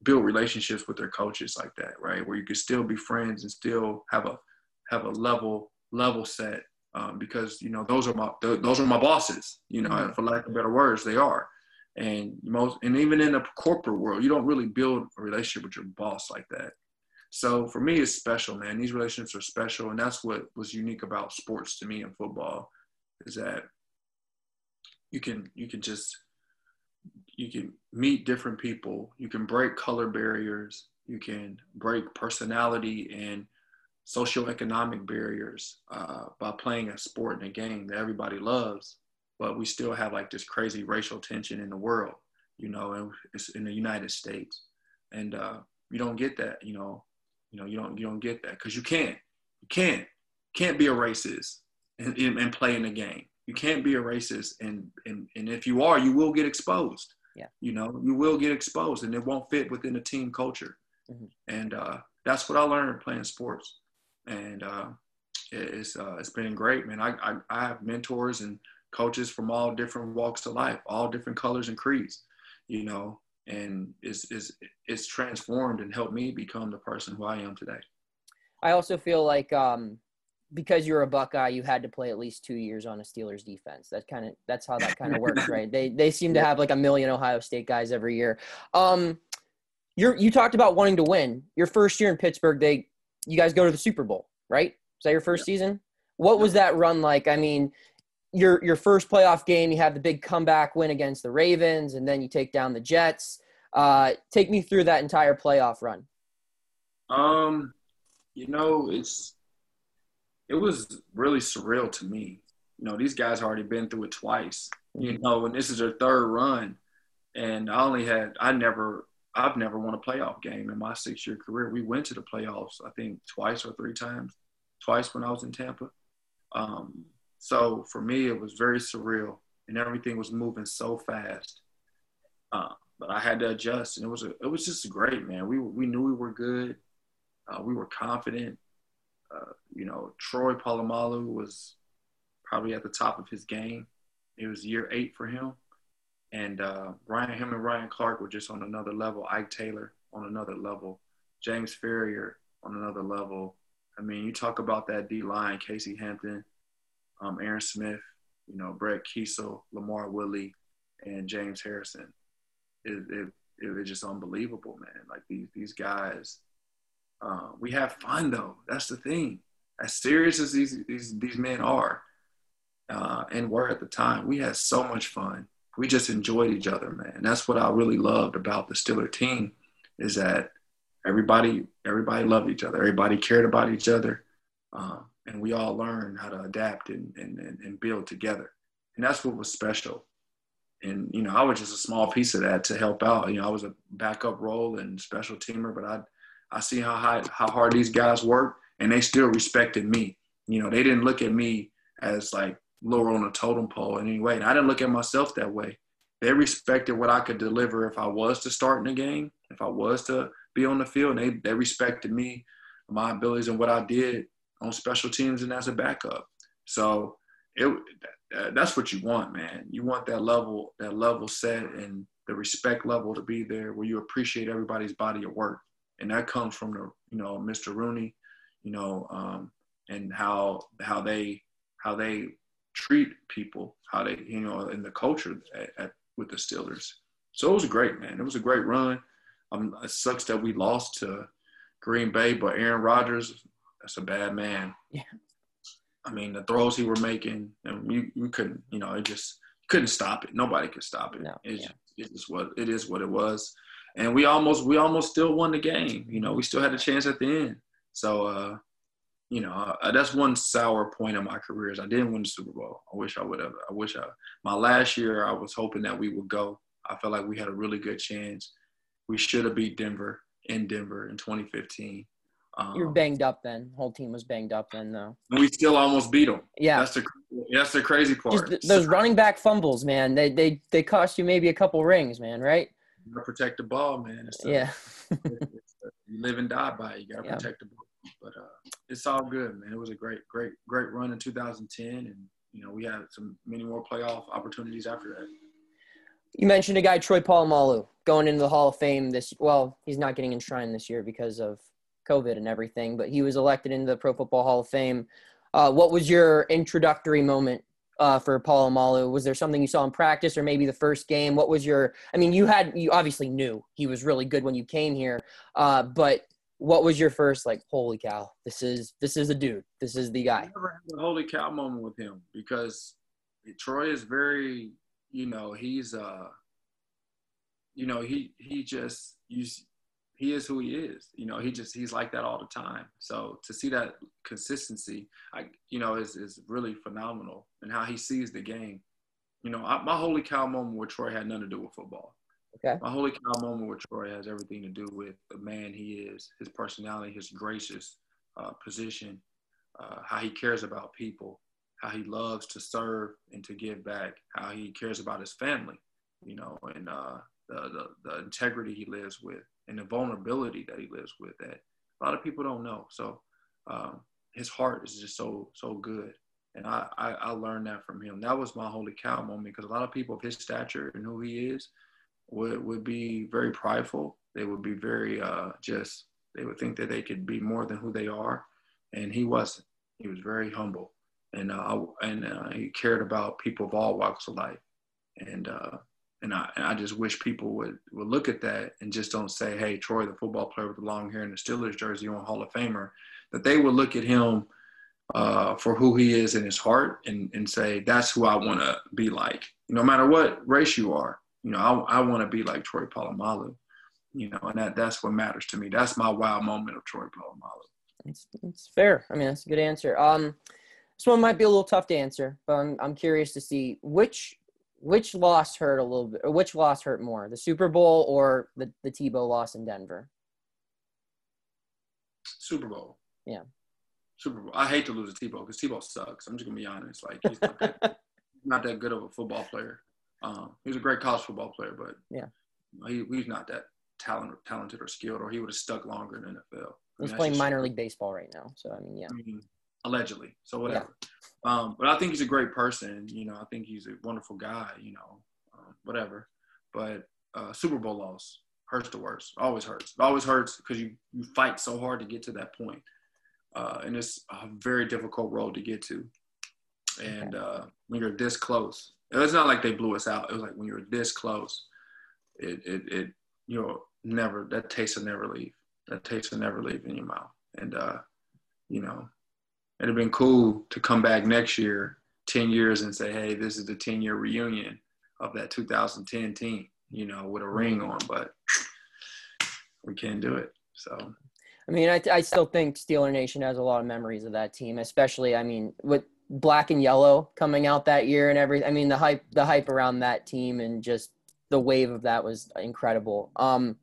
build relationships with their coaches like that, right? Where you can still be friends and still have a have a level level set um, because you know those are my those are my bosses. You know, mm-hmm. for lack of better words, they are. And most, and even in the corporate world, you don't really build a relationship with your boss like that. So for me, it's special, man. These relationships are special, and that's what was unique about sports to me in football, is that you can you can just you can meet different people, you can break color barriers, you can break personality and socioeconomic barriers uh, by playing a sport and a game that everybody loves, but we still have like this crazy racial tension in the world, you know, and it's in the United States, and uh, you don't get that, you know, you know, you don't you don't get that because you can't, you can't, can't be a racist and, and play in the game. You can't be a racist, and and and if you are, you will get exposed. Yeah. You know, you will get exposed, and it won't fit within the team culture. Mm-hmm. And uh, that's what I learned playing sports and uh, it's uh, it's been great, man. I, I, I have mentors and coaches from all different walks of life, all different colors and creeds, you know, and it's it's it's transformed and helped me become the person who I am today. I also feel like um, because you're a Buckeye, you had to play at least two years on a Steelers defense. That kind of that's how that kind of works, right? They they seem to have like a million Ohio State guys every year. Um, you you talked about wanting to win. Your first year in Pittsburgh, they you guys go to the Super Bowl, right? Is that your first yeah. season? What was that run like? I mean, your your first playoff game, you have the big comeback win against the Ravens, and then you take down the Jets. Uh, take me through that entire playoff run. Um, you know, it's it was really surreal to me. You know, these guys already been through it twice. You know, and this is their third run, and I only had I never I've never won a playoff game in my six year career. We went to the playoffs, I think, twice or three times, twice when I was in Tampa. Um, so for me, it was very surreal, and everything was moving so fast. Uh, but I had to adjust, and it was a, it was just great, man. We we knew we were good, uh, we were confident. Uh, you know, Troy Polamalu was probably at the top of his game. It was year eight for him. And uh, Ryan, him and Ryan Clark were just on another level. Ike Taylor on another level. James Farrior on another level. I mean, you talk about that D line, Casey Hampton, um, Aaron Smith, you know, Brett Keisel, LaMarr Woodley, and James Harrison. It, it, it was just unbelievable, man. Like these these guys, uh, we have fun though. That's the thing. As serious as these these these men are, uh, and were at the time, we had so much fun we just enjoyed each other, man. That's what I really loved about the Steeler team is that everybody everybody loved each other. Everybody cared about each other. Uh, and we all learned how to adapt and, and, and build together. And that's what was special. And, you know, I was just a small piece of that to help out. You know, I was a backup role and special teamer, but I, I see how high, how hard these guys work and they still respected me. You know, they didn't look at me as like lower on the totem pole in any way. And I didn't look at myself that way. They respected what I could deliver if I was to start in the game, if I was to be on the field. And they, they respected me, my abilities, and what I did on special teams and as a backup. So it that's what you want, man. You want that level, that level set and the respect level to be there where you appreciate everybody's body of work. And that comes from the, you know, Mr. Rooney, you know, um, and how how they how they treat people, how they, you know, in the culture at, at, with the Steelers. So it was great, man. It was a great run. Um, it sucks that we lost to Green Bay, but Aaron Rodgers, that's a bad man. Yeah. I mean, the throws he were making, and you, you couldn't, you know, it just couldn't stop it. Nobody could stop it. No, it's, yeah. it's what it is. What it was, and we almost, we almost still won the game. You know, we still had a chance at the end. So, uh, you know, uh, that's one sour point in my career is I didn't win the Super Bowl. I wish I would have. I wish I. My last year, I was hoping that we would go. I felt like we had a really good chance. We should have beat Denver in Denver in 2015. Um, You're banged up then. Whole team was banged up then, though. We still almost beat them. Yeah, that's the that's the crazy part. Just those running back fumbles, man. They they they cost you maybe a couple rings, man. Right? You gotta protect the ball, man. It's a, yeah. it's a, you live and die by it. You gotta yeah. protect the ball. But uh, it's all good, man. It was a great, great, great run in 2010, and you know we had some many more playoff opportunities after that. You mentioned a guy, Troy Polamalu, going into the Hall of Fame this. Well, he's not getting enshrined this year because of COVID and everything, but he was elected into the Pro Football Hall of Fame. Uh, what was your introductory moment uh, for Polamalu? Was there something you saw in practice or maybe the first game? What was your, I mean, you had, you obviously knew he was really good when you came here, uh, but what was your first like, holy cow, this is, this is a dude. This is the guy. I never had a holy cow moment with him because Troy is very, you know, he's, uh, you know, he, he just, you, he is who he is. You know, he just he's like that all the time. So to see that consistency, I you know, is is really phenomenal and how he sees the game. You know, I, my holy cow moment with Troy had nothing to do with football. Okay. My holy cow moment with Troy has everything to do with the man he is, his personality, his gracious uh, position, uh, how he cares about people, how he loves to serve and to give back, how he cares about his family, you know, and uh, the, the, the integrity he lives with and the vulnerability that he lives with that a lot of people don't know. So um, his heart is just so so good, and I, I, I learned that from him. That was my holy cow moment because a lot of people of his stature and who he is would would be very prideful. They would be very uh, just they would think that they could be more than who they are, and he wasn't. He was very humble, and uh, and uh, he cared about people of all walks of life, and uh, and I, and I just wish people would, would look at that and just don't say, hey, Troy, the football player with the long hair and the Steelers jersey on Hall of Famer, that they would look at him uh, for who he is in his heart and, and say, that's who I want to be like. No matter what race you are, you know, I, I want to be like Troy Polamalu, you know, and that, that's what matters to me. That's my wow moment of Troy Polamalu. It's, it's fair. I mean, that's a good answer. Um, this one might be a little tough to answer, but I'm, I'm curious to see which which loss hurt a little bit, or which loss hurt more, the Super Bowl or the the Tebow loss in Denver? Super Bowl. Yeah. Super Bowl. I hate to lose to Tebow because Tebow sucks. I'm just gonna be honest. Like he's not that, not that good of a football player. Um, he was a great college football player, but yeah, he, he's not that talented, talented or skilled, or he would have stuck longer in the NFL. I he's playing minor league baseball right now, so I mean, yeah. I mean, allegedly. So whatever. Yeah. Um, but I think he's a great person. You know, I think he's a wonderful guy. You know, um, whatever. But uh, Super Bowl loss hurts the worst. Always hurts. It always hurts because you you fight so hard to get to that point. Uh, and it's a very difficult road to get to. And uh, when you're this close, it's not like they blew us out. It was like when you're this close, it it, it you know never that taste will never leave. That taste will never leave in your mouth. And uh, you know, it'd have been cool to come back next year, 10 years, and say, hey, this is the 10 year reunion of that 2010 team, you know, with a ring on, but we can't do it. So, I mean, I, I still think Steeler Nation has a lot of memories of that team, especially, I mean, with black and yellow coming out that year and everything. I mean, the hype, the hype around that team and just the wave of that was incredible. Um,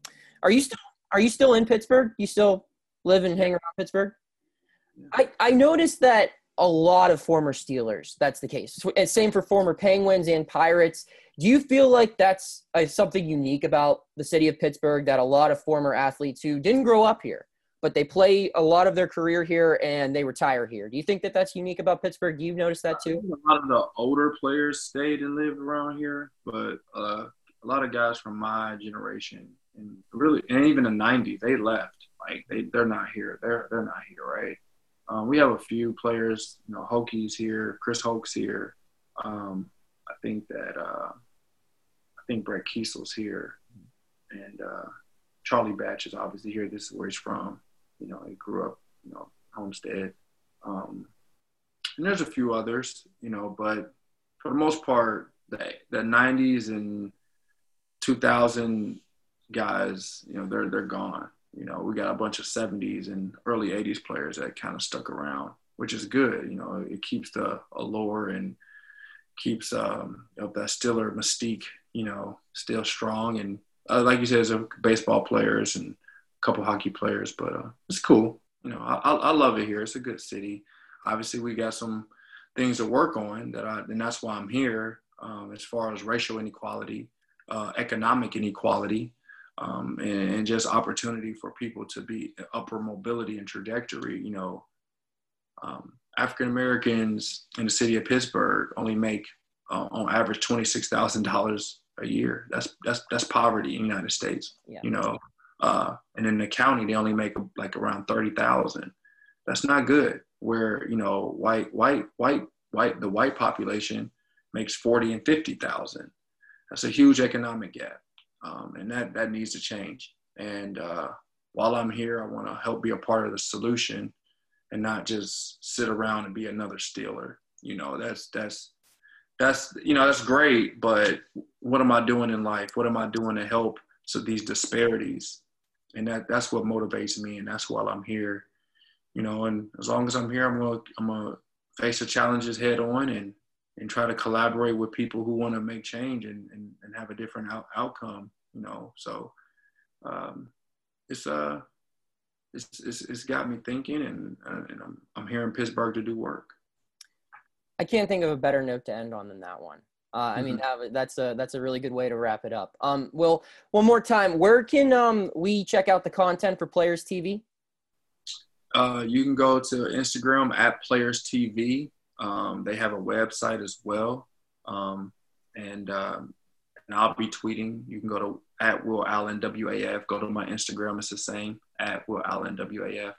are you still, are you still in Pittsburgh? You still live and hang around Pittsburgh? I, I noticed that a lot of former Steelers, that's the case. Same for former Penguins and Pirates. Do you feel like that's something unique about the city of Pittsburgh that a lot of former athletes who didn't grow up here, but they play a lot of their career here and they retire here? Do you think that that's unique about Pittsburgh? Do you notice that too? A lot of the older players stayed and lived around here, but uh, a lot of guys from my generation and really, and even the '90s, they left. Like they, they're not here. They're they're not here, right? Um, we have a few players, you know, Hokies here, Chris Hoke's here. Um, I think that uh, I think Brett Keisel's here, and uh, Charlie Batch is obviously here. This is where he's from. You know, he grew up, you know, Homestead. Um, and there's a few others, you know, but for the most part, the the 90s and 2000 guys, you know, they're they're gone you know, we got a bunch of 70s and early 80s players that kind of stuck around, which is good. You know, it keeps the allure and keeps um, you know, that Steeler mystique, you know, still strong. And uh, like you said, there's a baseball players and a couple hockey players, but uh, it's cool. You know, I, I love it here. It's a good city. Obviously, we got some things to work on that I, and that's why I'm here. Um, as far as racial inequality, uh, economic inequality, um, and, and, just opportunity for people to be upper mobility and trajectory. You know, um, African Americans in the city of Pittsburgh only make uh, on average twenty six thousand dollars a year. That's that's that's poverty in the United States. Yeah. You know, uh, and in the county they only make like around thirty thousand. That's not good. Where you know white white white white the white population makes 40 and 50,000. That's a huge economic gap. Um, and that, that needs to change. And uh, while I'm here, I want to help be a part of the solution and not just sit around and be another Steeler. You know, that's, that's, that's, you know, that's great, but what am I doing in life? What am I doing to help so these disparities? And that, that's what motivates me. And that's why I'm here, you know, and as long as I'm here, I'm going to, I'm going to face the challenges head on and, and try to collaborate with people who want to make change and, and, and have a different out, outcome, you know. So um, it's uh it's, it's, it's got me thinking and, uh, and I'm, I'm here in Pittsburgh to do work. I can't think of a better note to end on than that one. Uh, I mean, mm-hmm. that, that's a that's a really good way to wrap it up. Um, well, one more time, where can um, we check out the content for Players TV? Uh, you can go to Instagram at Players TV. Um, they have a website as well, um, and um, and I'll be tweeting. You can go to at Will Allen WAF. Go to my Instagram; it's the same at Will Allen WAF.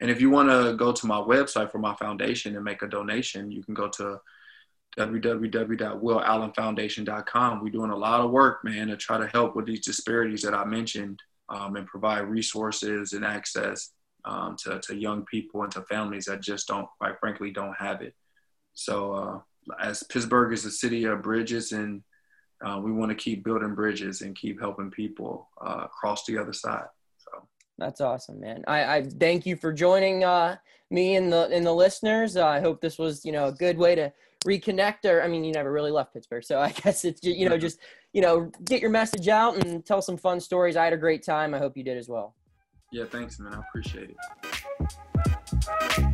And if you want to go to my website for my foundation and make a donation, you can go to www.willallenfoundation.com. We're doing a lot of work, man, to try to help with these disparities that I mentioned um, and provide resources and access um, to, to young people and to families that just don't, quite frankly, don't have it. So, uh, as Pittsburgh is a city of bridges, and uh, we want to keep building bridges and keep helping people uh, cross the other side. So that's awesome, man. I, I thank you for joining uh, me and the and the listeners. I hope this was you know a good way to reconnect. Or I mean, you never really left Pittsburgh, so I guess it's you know just you know get your message out and tell some fun stories. I had a great time. I hope you did as well. Yeah, thanks, man. I appreciate it.